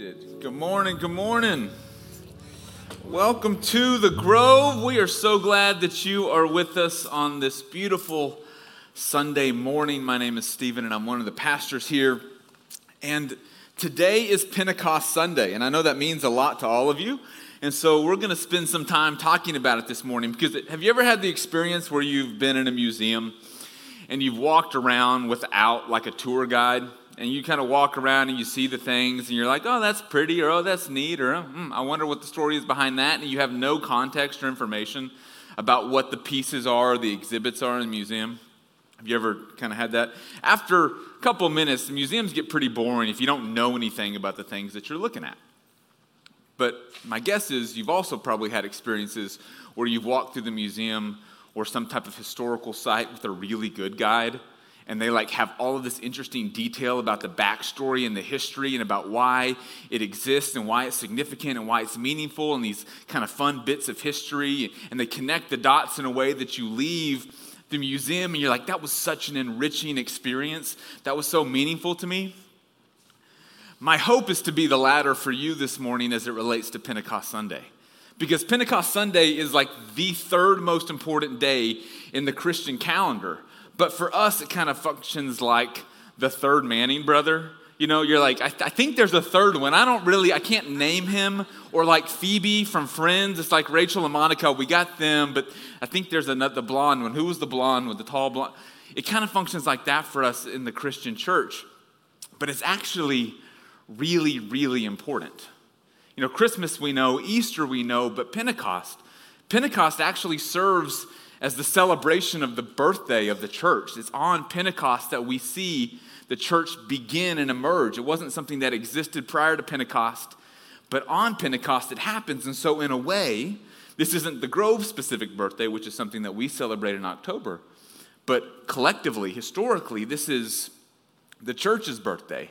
seated. Good morning, good morning. Welcome to the Grove. We are so glad that you are with us on this beautiful Sunday morning. My name is Stephen, and I'm one of the pastors here. And today is Pentecost Sunday, and I know that means a lot to all of you. And so we're going to spend some time talking about it this morning because have you ever had the experience where you've been in a museum and you've walked around without like a tour guide? And you kind of walk around and you see the things and you're like, oh, that's pretty, or oh, that's neat, or hmm, I wonder what the story is behind that. And you have no context or information about what the pieces are, or the exhibits are in the museum. Have you ever kind of had that? After a couple minutes, the museums get pretty boring if you don't know anything about the things that you're looking at. But my guess is you've also probably had experiences where you've walked through the museum or some type of historical site with a really good guide and they like have all of this interesting detail about the backstory and the history and about why it exists and why it's significant and why it's meaningful and these kind of fun bits of history. And they connect the dots in a way that you leave the museum and you're like that was such an enriching experience. That was so meaningful to me. My hope is to be the latter for you this morning as it relates to pentecost sunday. Because pentecost sunday is like the third most important day in the christian calendar but for us, it kind of functions like the third Manning brother. You know, you're like, I, th- I, think there's a third one. I don't really, I can't name him. Or like Phoebe from Friends. It's like Rachel and Monica. We got them, but I think there's another, the blonde one. Who was the blonde with the tall blonde? It kind of functions like that for us in the Christian church. But it's actually really, really important. You know, Christmas we know, Easter we know, but Pentecost, Pentecost actually serves as the celebration of the birthday of the church. It's on Pentecost that we see the church begin and emerge. It wasn't something that existed prior to Pentecost, but on Pentecost it happens. And so, in a way, this isn't the Grove specific birthday, which is something that we celebrate in October, but collectively, historically, this is the church's birthday.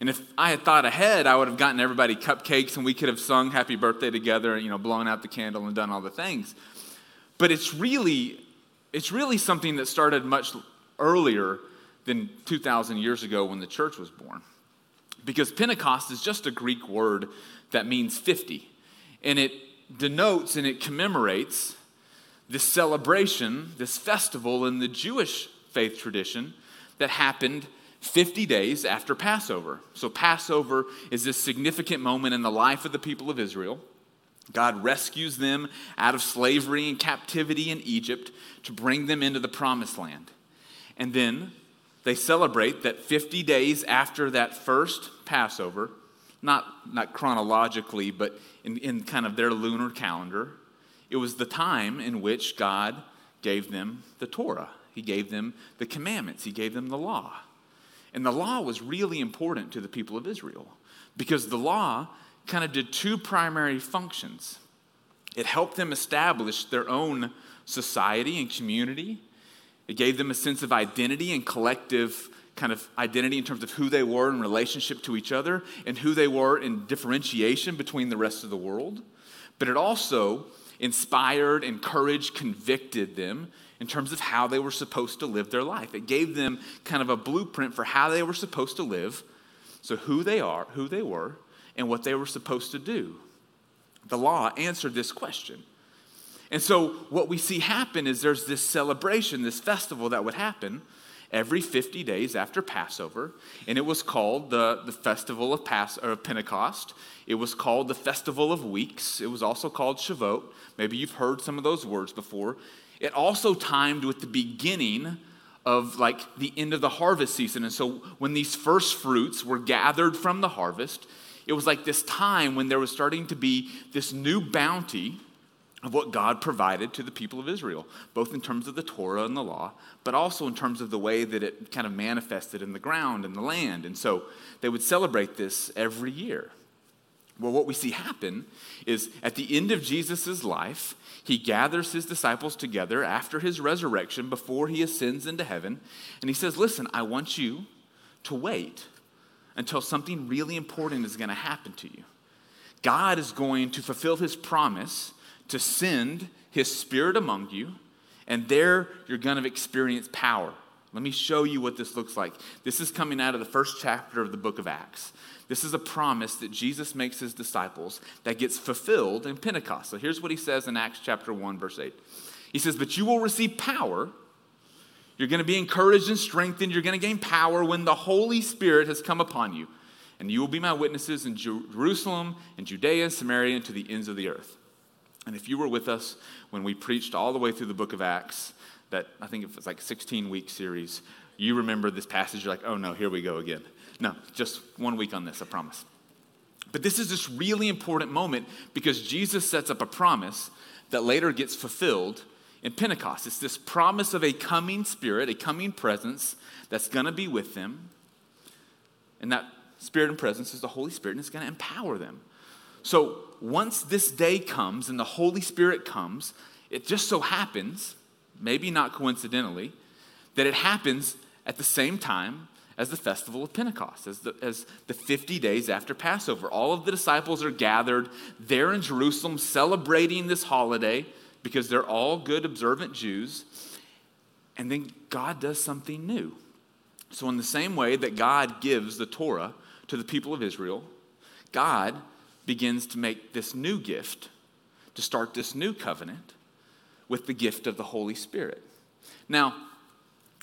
And if I had thought ahead, I would have gotten everybody cupcakes and we could have sung happy birthday together, you know, blown out the candle and done all the things. But it's really, it's really something that started much earlier than 2,000 years ago when the church was born. Because Pentecost is just a Greek word that means 50. And it denotes and it commemorates this celebration, this festival in the Jewish faith tradition that happened 50 days after Passover. So, Passover is this significant moment in the life of the people of Israel. God rescues them out of slavery and captivity in Egypt to bring them into the promised land. And then they celebrate that 50 days after that first Passover, not, not chronologically, but in, in kind of their lunar calendar, it was the time in which God gave them the Torah. He gave them the commandments, He gave them the law. And the law was really important to the people of Israel because the law kind of did two primary functions it helped them establish their own society and community, it gave them a sense of identity and collective kind of identity in terms of who they were in relationship to each other and who they were in differentiation between the rest of the world. But it also inspired, encouraged, convicted them in terms of how they were supposed to live their life. It gave them kind of a blueprint for how they were supposed to live. So who they are, who they were, and what they were supposed to do. The law answered this question. And so, what we see happen is there's this celebration, this festival that would happen every 50 days after Passover, and it was called the, the Festival of, Pas- or Pentecost. It was called the Festival of Weeks. It was also called Shavuot. Maybe you've heard some of those words before. It also timed with the beginning of like the end of the harvest season. And so, when these first fruits were gathered from the harvest, it was like this time when there was starting to be this new bounty of what God provided to the people of Israel, both in terms of the Torah and the law, but also in terms of the way that it kind of manifested in the ground and the land. And so they would celebrate this every year. Well, what we see happen is at the end of Jesus' life, he gathers his disciples together after his resurrection, before he ascends into heaven, and he says, Listen, I want you to wait until something really important is going to happen to you. God is going to fulfill his promise to send his spirit among you, and there you're going to experience power Let me show you what this looks like. This is coming out of the first chapter of the book of Acts. This is a promise that Jesus makes his disciples that gets fulfilled in Pentecost. So here's what he says in Acts chapter 1, verse 8. He says, But you will receive power. You're going to be encouraged and strengthened. You're going to gain power when the Holy Spirit has come upon you. And you will be my witnesses in Jerusalem and Judea Samaria and to the ends of the earth. And if you were with us when we preached all the way through the book of Acts, that I think it was like 16 week series, you remember this passage, you're like, oh no, here we go again. No, just one week on this, I promise. But this is this really important moment because Jesus sets up a promise that later gets fulfilled in Pentecost. It's this promise of a coming spirit, a coming presence that's going to be with them. And that spirit and presence is the Holy Spirit, and it's going to empower them. So once this day comes and the Holy Spirit comes, it just so happens, maybe not coincidentally, that it happens at the same time as the festival of Pentecost, as the, as the 50 days after Passover. All of the disciples are gathered there in Jerusalem celebrating this holiday because they're all good, observant Jews. And then God does something new. So, in the same way that God gives the Torah to the people of Israel, God begins to make this new gift, to start this new covenant with the gift of the Holy Spirit. Now,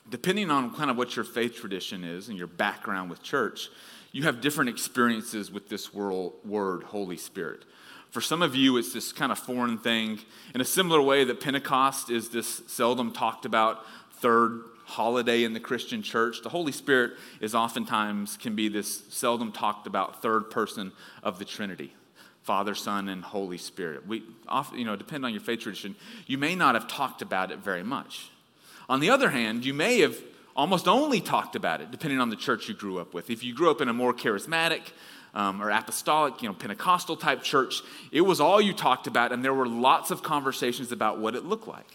depending on kind of what your faith tradition is and your background with church, you have different experiences with this word, Holy Spirit. For some of you, it's this kind of foreign thing. In a similar way that Pentecost is this seldom talked about third holiday in the Christian church, the Holy Spirit is oftentimes can be this seldom talked about third person of the Trinity. Father, Son, and Holy Spirit. We often, you know, depend on your faith tradition, you may not have talked about it very much. On the other hand, you may have almost only talked about it, depending on the church you grew up with. If you grew up in a more charismatic um, or apostolic, you know, Pentecostal type church, it was all you talked about, and there were lots of conversations about what it looked like.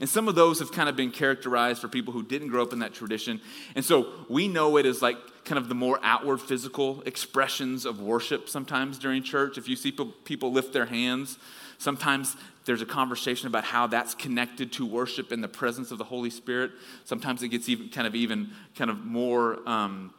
And some of those have kind of been characterized for people who didn't grow up in that tradition. And so we know it as like kind of the more outward physical expressions of worship sometimes during church. If you see people lift their hands, sometimes there's a conversation about how that's connected to worship in the presence of the Holy Spirit. Sometimes it gets even kind of even kind of more um,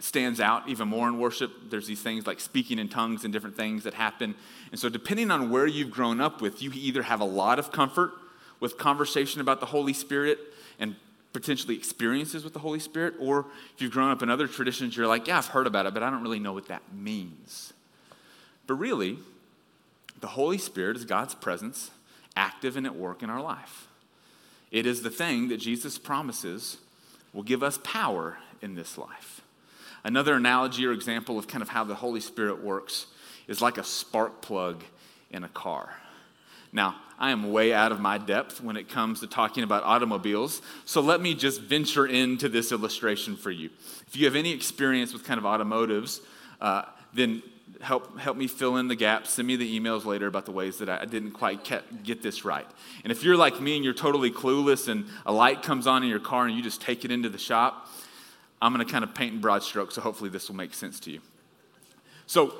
stands out even more in worship. There's these things like speaking in tongues and different things that happen. And so depending on where you've grown up with, you either have a lot of comfort with conversation about the Holy Spirit and potentially experiences with the Holy Spirit, or if you've grown up in other traditions, you're like, yeah, I've heard about it, but I don't really know what that means. But really, the Holy Spirit is God's presence active and at work in our life. It is the thing that Jesus promises will give us power in this life. Another analogy or example of kind of how the Holy Spirit works is like a spark plug in a car. Now, I am way out of my depth when it comes to talking about automobiles, so let me just venture into this illustration for you. If you have any experience with kind of automotives, uh, then help, help me fill in the gaps. Send me the emails later about the ways that I didn't quite get this right. And if you're like me and you're totally clueless and a light comes on in your car and you just take it into the shop, I'm going to kind of paint in broad strokes, so hopefully this will make sense to you. So,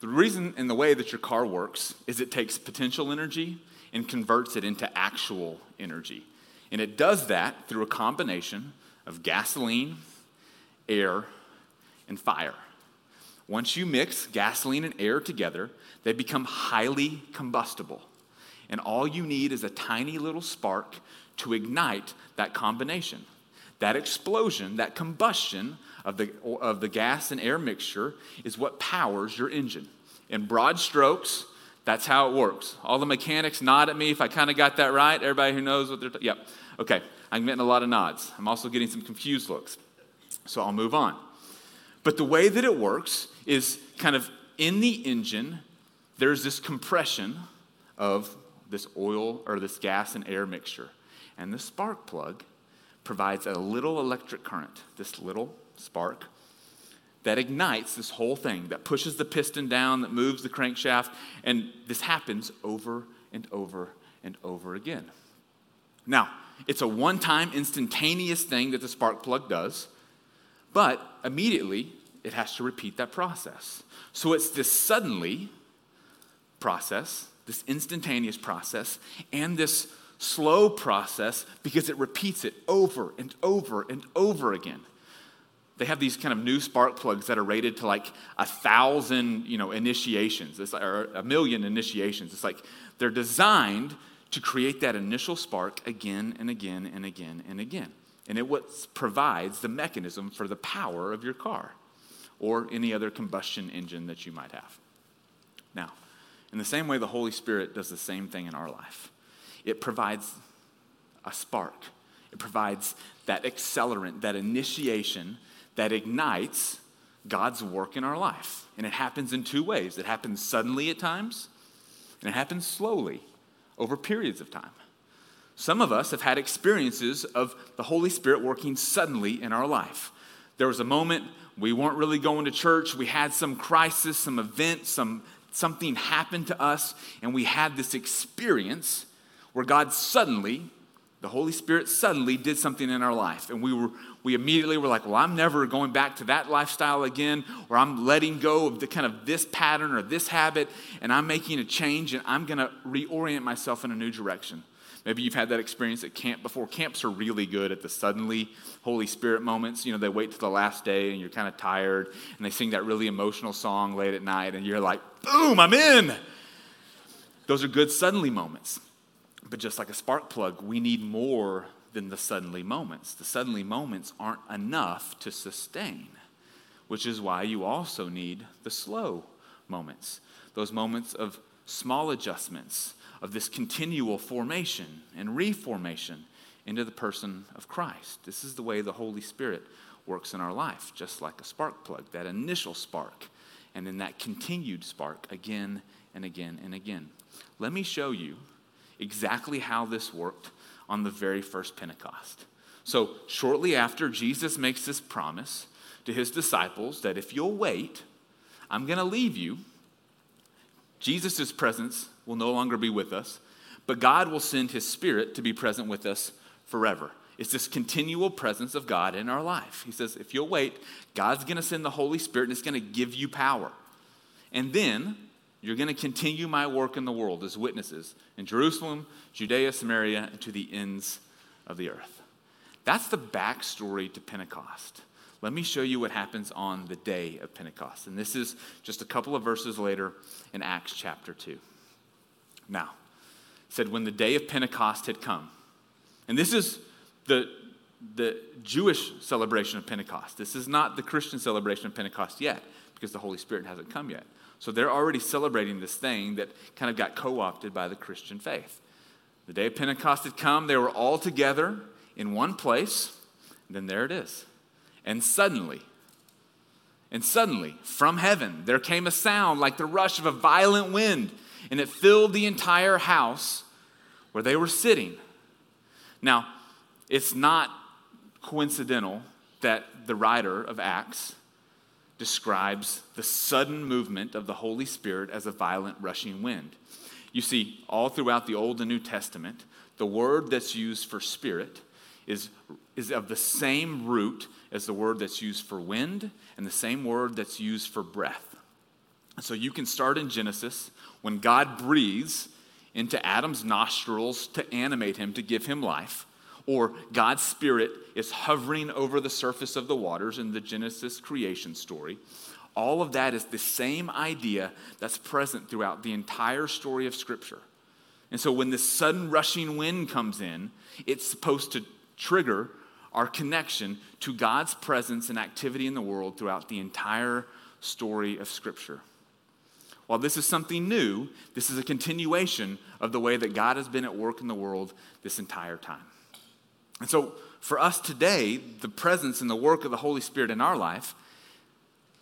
the reason and the way that your car works is it takes potential energy and converts it into actual energy. And it does that through a combination of gasoline, air, and fire. Once you mix gasoline and air together, they become highly combustible. And all you need is a tiny little spark to ignite that combination. That explosion, that combustion of the, of the gas and air mixture is what powers your engine. In broad strokes, that's how it works. All the mechanics nod at me if I kind of got that right. Everybody who knows what they're, t- yep. Okay, I'm getting a lot of nods. I'm also getting some confused looks. So I'll move on. But the way that it works is kind of in the engine, there's this compression of this oil or this gas and air mixture. And the spark plug provides a little electric current, this little spark, that ignites this whole thing, that pushes the piston down, that moves the crankshaft, and this happens over and over and over again. Now, it's a one time instantaneous thing that the spark plug does, but immediately it has to repeat that process. So it's this suddenly process, this instantaneous process, and this slow process because it repeats it over and over and over again. They have these kind of new spark plugs that are rated to like a thousand, you know, initiations, it's like, or a million initiations. It's like they're designed to create that initial spark again and again and again and again. And it what provides the mechanism for the power of your car or any other combustion engine that you might have. Now, in the same way, the Holy Spirit does the same thing in our life. It provides a spark, it provides that accelerant, that initiation that ignites God's work in our life. And it happens in two ways it happens suddenly at times, and it happens slowly over periods of time. Some of us have had experiences of the Holy Spirit working suddenly in our life. There was a moment we weren't really going to church, we had some crisis, some event, some something happened to us, and we had this experience where God suddenly, the Holy Spirit suddenly did something in our life. And we were we immediately were like, well, I'm never going back to that lifestyle again, or I'm letting go of the kind of this pattern or this habit, and I'm making a change and I'm gonna reorient myself in a new direction. Maybe you've had that experience at camp before. Camps are really good at the suddenly Holy Spirit moments. You know, they wait to the last day and you're kind of tired and they sing that really emotional song late at night and you're like, boom, I'm in. Those are good suddenly moments. But just like a spark plug, we need more than the suddenly moments. The suddenly moments aren't enough to sustain, which is why you also need the slow moments. Those moments of small adjustments, of this continual formation and reformation into the person of Christ. This is the way the Holy Spirit works in our life, just like a spark plug, that initial spark, and then that continued spark again and again and again. Let me show you exactly how this worked on the very first Pentecost. So, shortly after Jesus makes this promise to his disciples that if you'll wait, I'm going to leave you. Jesus' presence will no longer be with us, but God will send his spirit to be present with us forever. It's this continual presence of God in our life. He says, if you'll wait, God's going to send the Holy Spirit and it's going to give you power. And then you're going to continue my work in the world as witnesses in Jerusalem, Judea, Samaria, and to the ends of the earth. That's the backstory to Pentecost. Let me show you what happens on the day of Pentecost. And this is just a couple of verses later in Acts chapter 2. Now, said when the day of Pentecost had come, and this is the, the Jewish celebration of Pentecost. This is not the Christian celebration of Pentecost yet, because the Holy Spirit hasn't come yet. So they're already celebrating this thing that kind of got co opted by the Christian faith. The day of Pentecost had come, they were all together in one place, then there it is. And suddenly, and suddenly, from heaven, there came a sound like the rush of a violent wind and it filled the entire house where they were sitting. Now, it's not coincidental that the writer of Acts describes the sudden movement of the Holy Spirit as a violent rushing wind. You see, all throughout the Old and New Testament, the word that's used for spirit is, is of the same root as the word that's used for wind and the same word that's used for breath. So you can start in Genesis when God breathes into Adam's nostrils to animate him, to give him life, or God's Spirit is hovering over the surface of the waters in the Genesis creation story. All of that is the same idea that's present throughout the entire story of Scripture. And so when this sudden rushing wind comes in, it's supposed to trigger our connection to God's presence and activity in the world throughout the entire story of Scripture. While this is something new, this is a continuation of the way that God has been at work in the world this entire time. And so, for us today, the presence and the work of the Holy Spirit in our life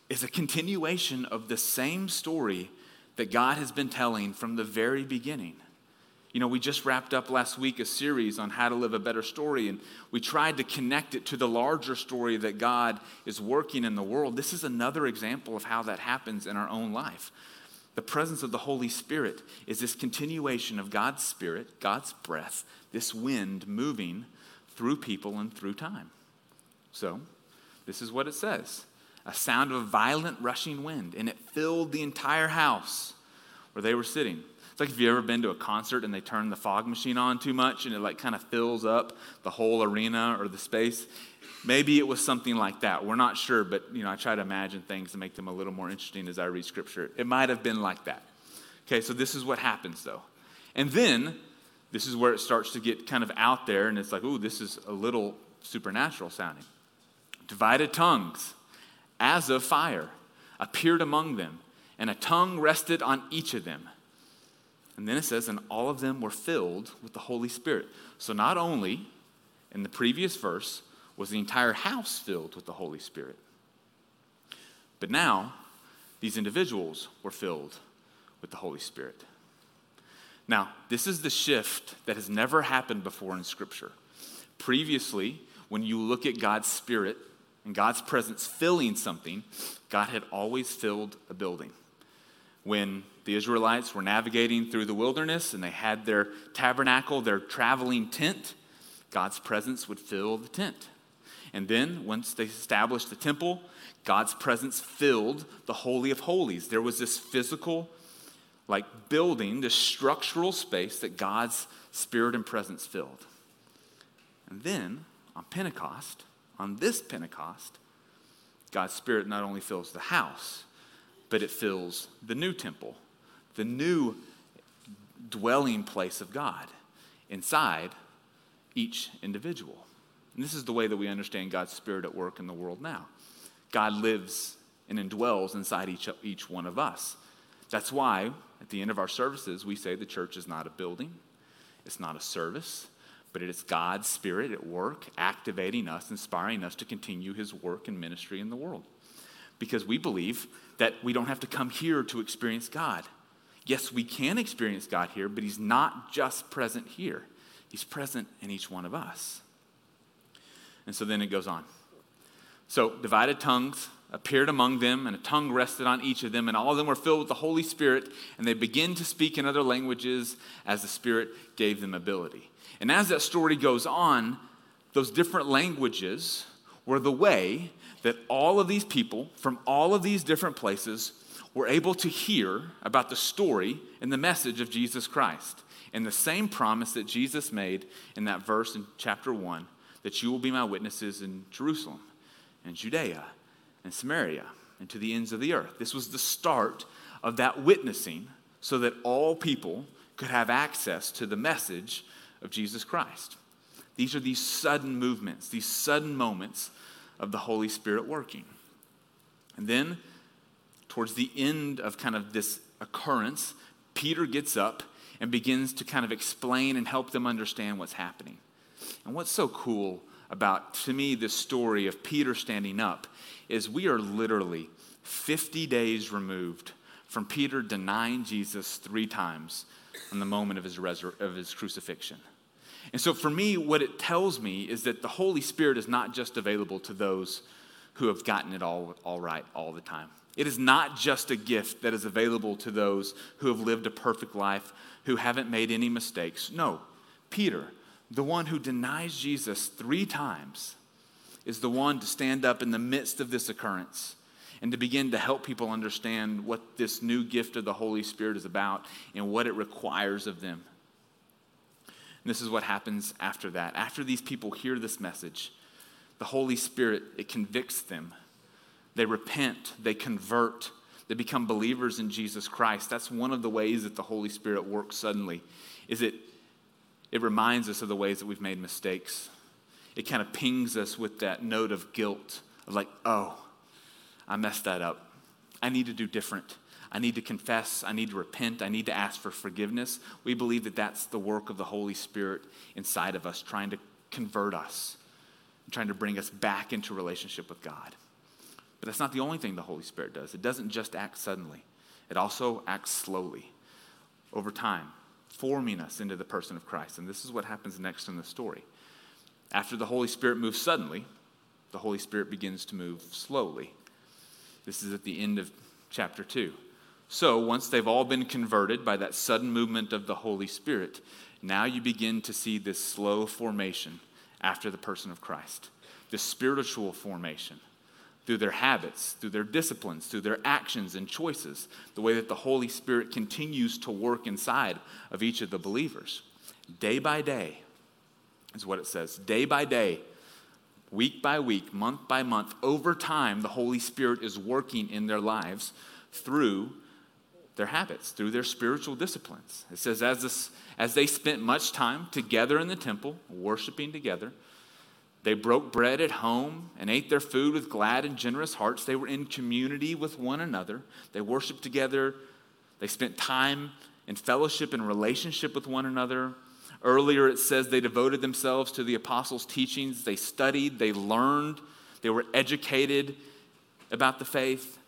is a continuation of the same story that God has been telling from the very beginning. You know, we just wrapped up last week a series on how to live a better story, and we tried to connect it to the larger story that God is working in the world. This is another example of how that happens in our own life. The presence of the Holy Spirit is this continuation of God's Spirit, God's breath, this wind moving through people and through time. So, this is what it says a sound of a violent rushing wind, and it filled the entire house where they were sitting. It's like if you've ever been to a concert and they turn the fog machine on too much and it like kind of fills up the whole arena or the space. Maybe it was something like that. We're not sure, but you know, I try to imagine things to make them a little more interesting as I read scripture. It might have been like that. Okay, so this is what happens though. And then this is where it starts to get kind of out there and it's like, ooh, this is a little supernatural sounding. Divided tongues as of fire appeared among them, and a tongue rested on each of them. And then it says, and all of them were filled with the Holy Spirit. So not only in the previous verse was the entire house filled with the Holy Spirit, but now these individuals were filled with the Holy Spirit. Now, this is the shift that has never happened before in Scripture. Previously, when you look at God's Spirit and God's presence filling something, God had always filled a building. When the Israelites were navigating through the wilderness and they had their tabernacle, their traveling tent, God's presence would fill the tent. And then, once they established the temple, God's presence filled the Holy of Holies. There was this physical, like building, this structural space that God's spirit and presence filled. And then, on Pentecost, on this Pentecost, God's Spirit not only fills the house, but it fills the new temple, the new dwelling place of God inside each individual. And this is the way that we understand God's Spirit at work in the world now. God lives and indwells inside each, each one of us. That's why at the end of our services, we say the church is not a building, it's not a service, but it is God's Spirit at work, activating us, inspiring us to continue His work and ministry in the world. Because we believe that we don't have to come here to experience God. Yes, we can experience God here, but He's not just present here, He's present in each one of us. And so then it goes on. So, divided tongues appeared among them, and a tongue rested on each of them, and all of them were filled with the Holy Spirit, and they began to speak in other languages as the Spirit gave them ability. And as that story goes on, those different languages were the way that all of these people from all of these different places were able to hear about the story and the message of Jesus Christ. And the same promise that Jesus made in that verse in chapter 1 that you will be my witnesses in Jerusalem and Judea and Samaria and to the ends of the earth. This was the start of that witnessing so that all people could have access to the message of Jesus Christ. These are these sudden movements, these sudden moments of the Holy Spirit working. And then, towards the end of kind of this occurrence, Peter gets up and begins to kind of explain and help them understand what's happening. And what's so cool about, to me, this story of Peter standing up is we are literally 50 days removed from Peter denying Jesus three times on the moment of his, resur- of his crucifixion. And so for me, what it tells me is that the Holy Spirit is not just available to those who have gotten it all, all right all the time. It is not just a gift that is available to those who have lived a perfect life, who haven't made any mistakes. No, Peter, the one who denies Jesus three times, is the one to stand up in the midst of this occurrence and to begin to help people understand what this new gift of the Holy Spirit is about and what it requires of them. And this is what happens after that. After these people hear this message, the Holy Spirit, it convicts them. They repent, they convert, they become believers in Jesus Christ. That's one of the ways that the Holy Spirit works suddenly. Is it it reminds us of the ways that we've made mistakes. It kind of pings us with that note of guilt of like, "Oh, I messed that up. I need to do different." I need to confess. I need to repent. I need to ask for forgiveness. We believe that that's the work of the Holy Spirit inside of us, trying to convert us, trying to bring us back into relationship with God. But that's not the only thing the Holy Spirit does. It doesn't just act suddenly, it also acts slowly over time, forming us into the person of Christ. And this is what happens next in the story. After the Holy Spirit moves suddenly, the Holy Spirit begins to move slowly. This is at the end of chapter 2. So, once they've all been converted by that sudden movement of the Holy Spirit, now you begin to see this slow formation after the person of Christ, this spiritual formation, through their habits, through their disciplines, through their actions and choices, the way that the Holy Spirit continues to work inside of each of the believers. Day by day is what it says. Day by day, week by week, month by month, over time, the Holy Spirit is working in their lives through their habits, through their spiritual disciplines. It says, as, this, as they spent much time together in the temple, worshiping together, they broke bread at home and ate their food with glad and generous hearts. They were in community with one another. They worshiped together. They spent time in fellowship and relationship with one another. Earlier, it says they devoted themselves to the apostles' teachings. They studied, they learned, they were educated about the faith.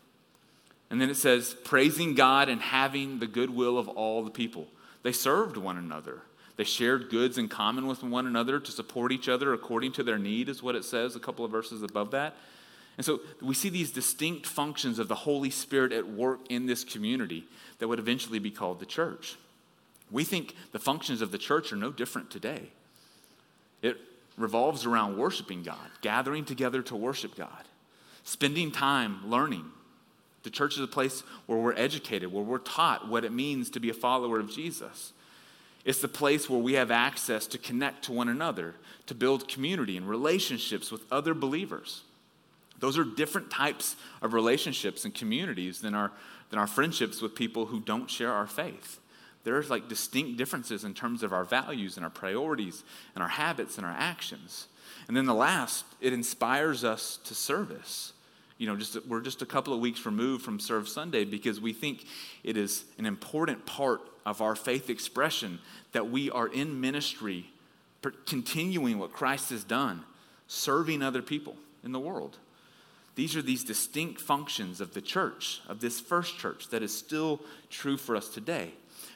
And then it says, praising God and having the goodwill of all the people. They served one another. They shared goods in common with one another to support each other according to their need, is what it says a couple of verses above that. And so we see these distinct functions of the Holy Spirit at work in this community that would eventually be called the church. We think the functions of the church are no different today. It revolves around worshiping God, gathering together to worship God, spending time learning, the church is a place where we're educated, where we're taught what it means to be a follower of Jesus. It's the place where we have access to connect to one another, to build community and relationships with other believers. Those are different types of relationships and communities than our, than our friendships with people who don't share our faith. There's like distinct differences in terms of our values and our priorities and our habits and our actions. And then the last, it inspires us to service you know, just we're just a couple of weeks removed from Serve Sunday because we think it is an important part of our faith expression that we are in ministry, continuing what Christ has done, serving other people in the world. These are these distinct functions of the church, of this first church, that is still true for us today,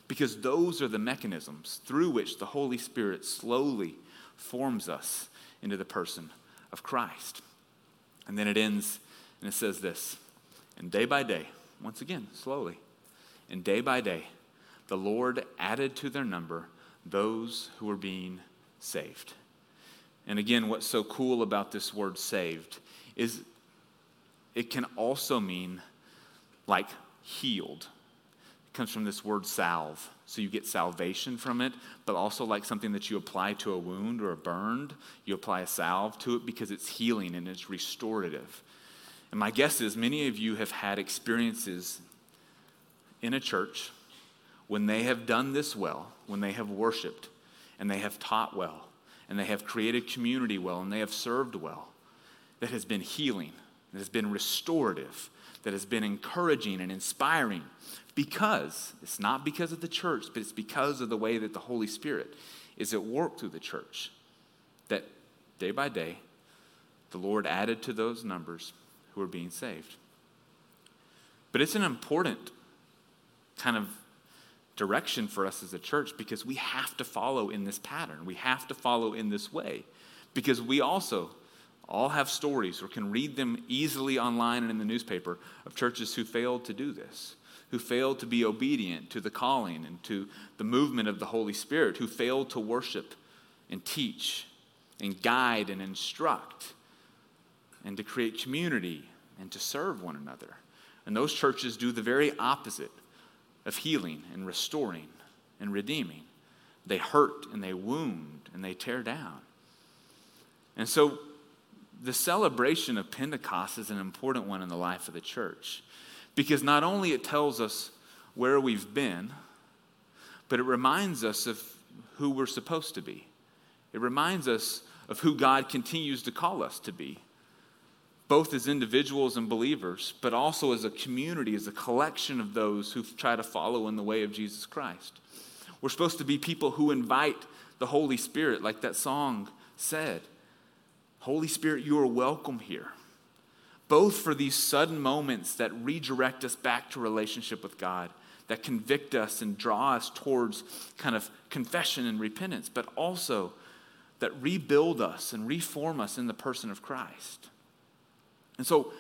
because those are the mechanisms through which the Holy Spirit slowly forms us into the person of Christ. And then it ends and it says this And day by day, once again, slowly, and day by day, the Lord added to their number those who were being saved. And again, what's so cool about this word saved is it can also mean like healed. It comes from this word salve. So you get salvation from it, but also like something that you apply to a wound or a burned, you apply a salve to it because it's healing and it's restorative. And my guess is many of you have had experiences in a church when they have done this well, when they have worshiped and they have taught well and they have created community well and they have served well, that has been healing, that has been restorative, that has been encouraging and inspiring because it's not because of the church, but it's because of the way that the Holy Spirit is at work through the church. That day by day, the Lord added to those numbers who are being saved. But it's an important kind of direction for us as a church because we have to follow in this pattern. We have to follow in this way because we also all have stories or can read them easily online and in the newspaper of churches who failed to do this, who failed to be obedient to the calling and to the movement of the Holy Spirit, who failed to worship and teach and guide and instruct and to create community and to serve one another. And those churches do the very opposite of healing and restoring and redeeming. They hurt and they wound and they tear down. And so the celebration of Pentecost is an important one in the life of the church because not only it tells us where we've been, but it reminds us of who we're supposed to be. It reminds us of who God continues to call us to be both as individuals and believers, but also as a community, as a collection of those who try to follow in the way of Jesus Christ. We're supposed to be people who invite the Holy Spirit, like that song said. Holy Spirit, you are welcome here. Both for these sudden moments that redirect us back to relationship with God, that convict us and draw us towards kind of confession and repentance, but also that rebuild us and reform us in the person of Christ. And so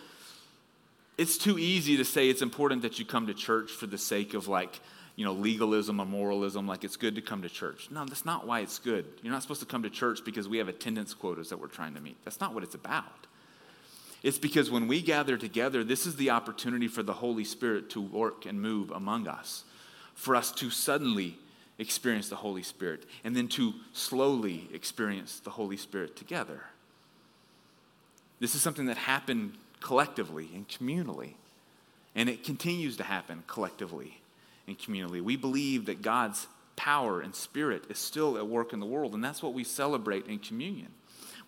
it's too easy to say it's important that you come to church for the sake of like, you know, legalism or moralism, like it's good to come to church. No, that's not why it's good. You're not supposed to come to church because we have attendance quotas that we're trying to meet. That's not what it's about. It's because when we gather together, this is the opportunity for the Holy Spirit to work and move among us, for us to suddenly experience the Holy Spirit, and then to slowly experience the Holy Spirit together. This is something that happened collectively and communally, and it continues to happen collectively and communally. We believe that God's power and spirit is still at work in the world, and that's what we celebrate in communion.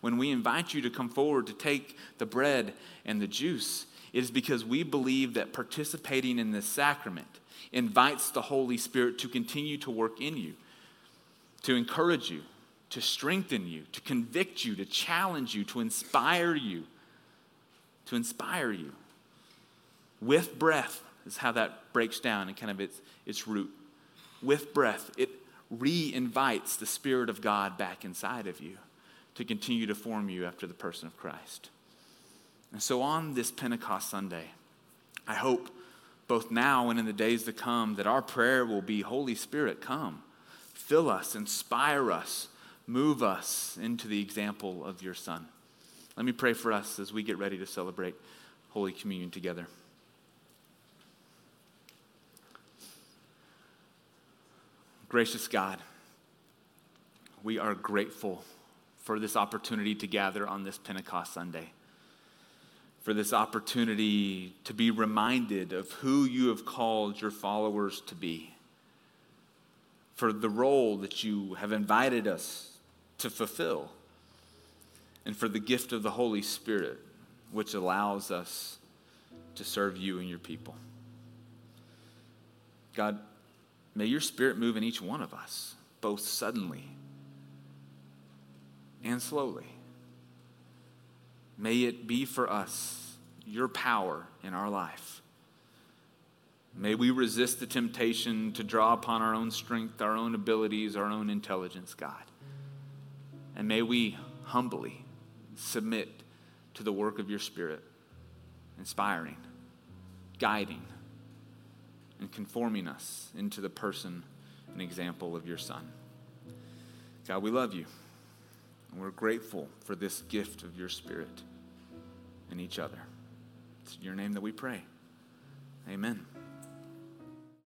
When we invite you to come forward to take the bread and the juice, it is because we believe that participating in this sacrament invites the Holy Spirit to continue to work in you, to encourage you, to strengthen you, to convict you, to challenge you, to inspire you, to inspire you. With breath is how that breaks down and kind of its, its root. With breath, it re invites the Spirit of God back inside of you to continue to form you after the person of Christ. And so on this Pentecost Sunday, I hope both now and in the days to come, that our prayer will be Holy Spirit, come, fill us, inspire us, move us into the example of your Son. Let me pray for us as we get ready to celebrate Holy Communion together. Gracious God, we are grateful for this opportunity to gather on this Pentecost Sunday for this opportunity to be reminded of who you have called your followers to be, for the role that you have invited us to fulfill, and for the gift of the Holy Spirit, which allows us to serve you and your people. God, may your Spirit move in each one of us, both suddenly and slowly. May it be for us your power in our life. May we resist the temptation to draw upon our own strength, our own abilities, our own intelligence, God. And may we humbly submit to the work of your Spirit, inspiring, guiding, and conforming us into the person and example of your Son. God, we love you. And we're grateful for this gift of your Spirit in each other. It's in your name that we pray. Amen.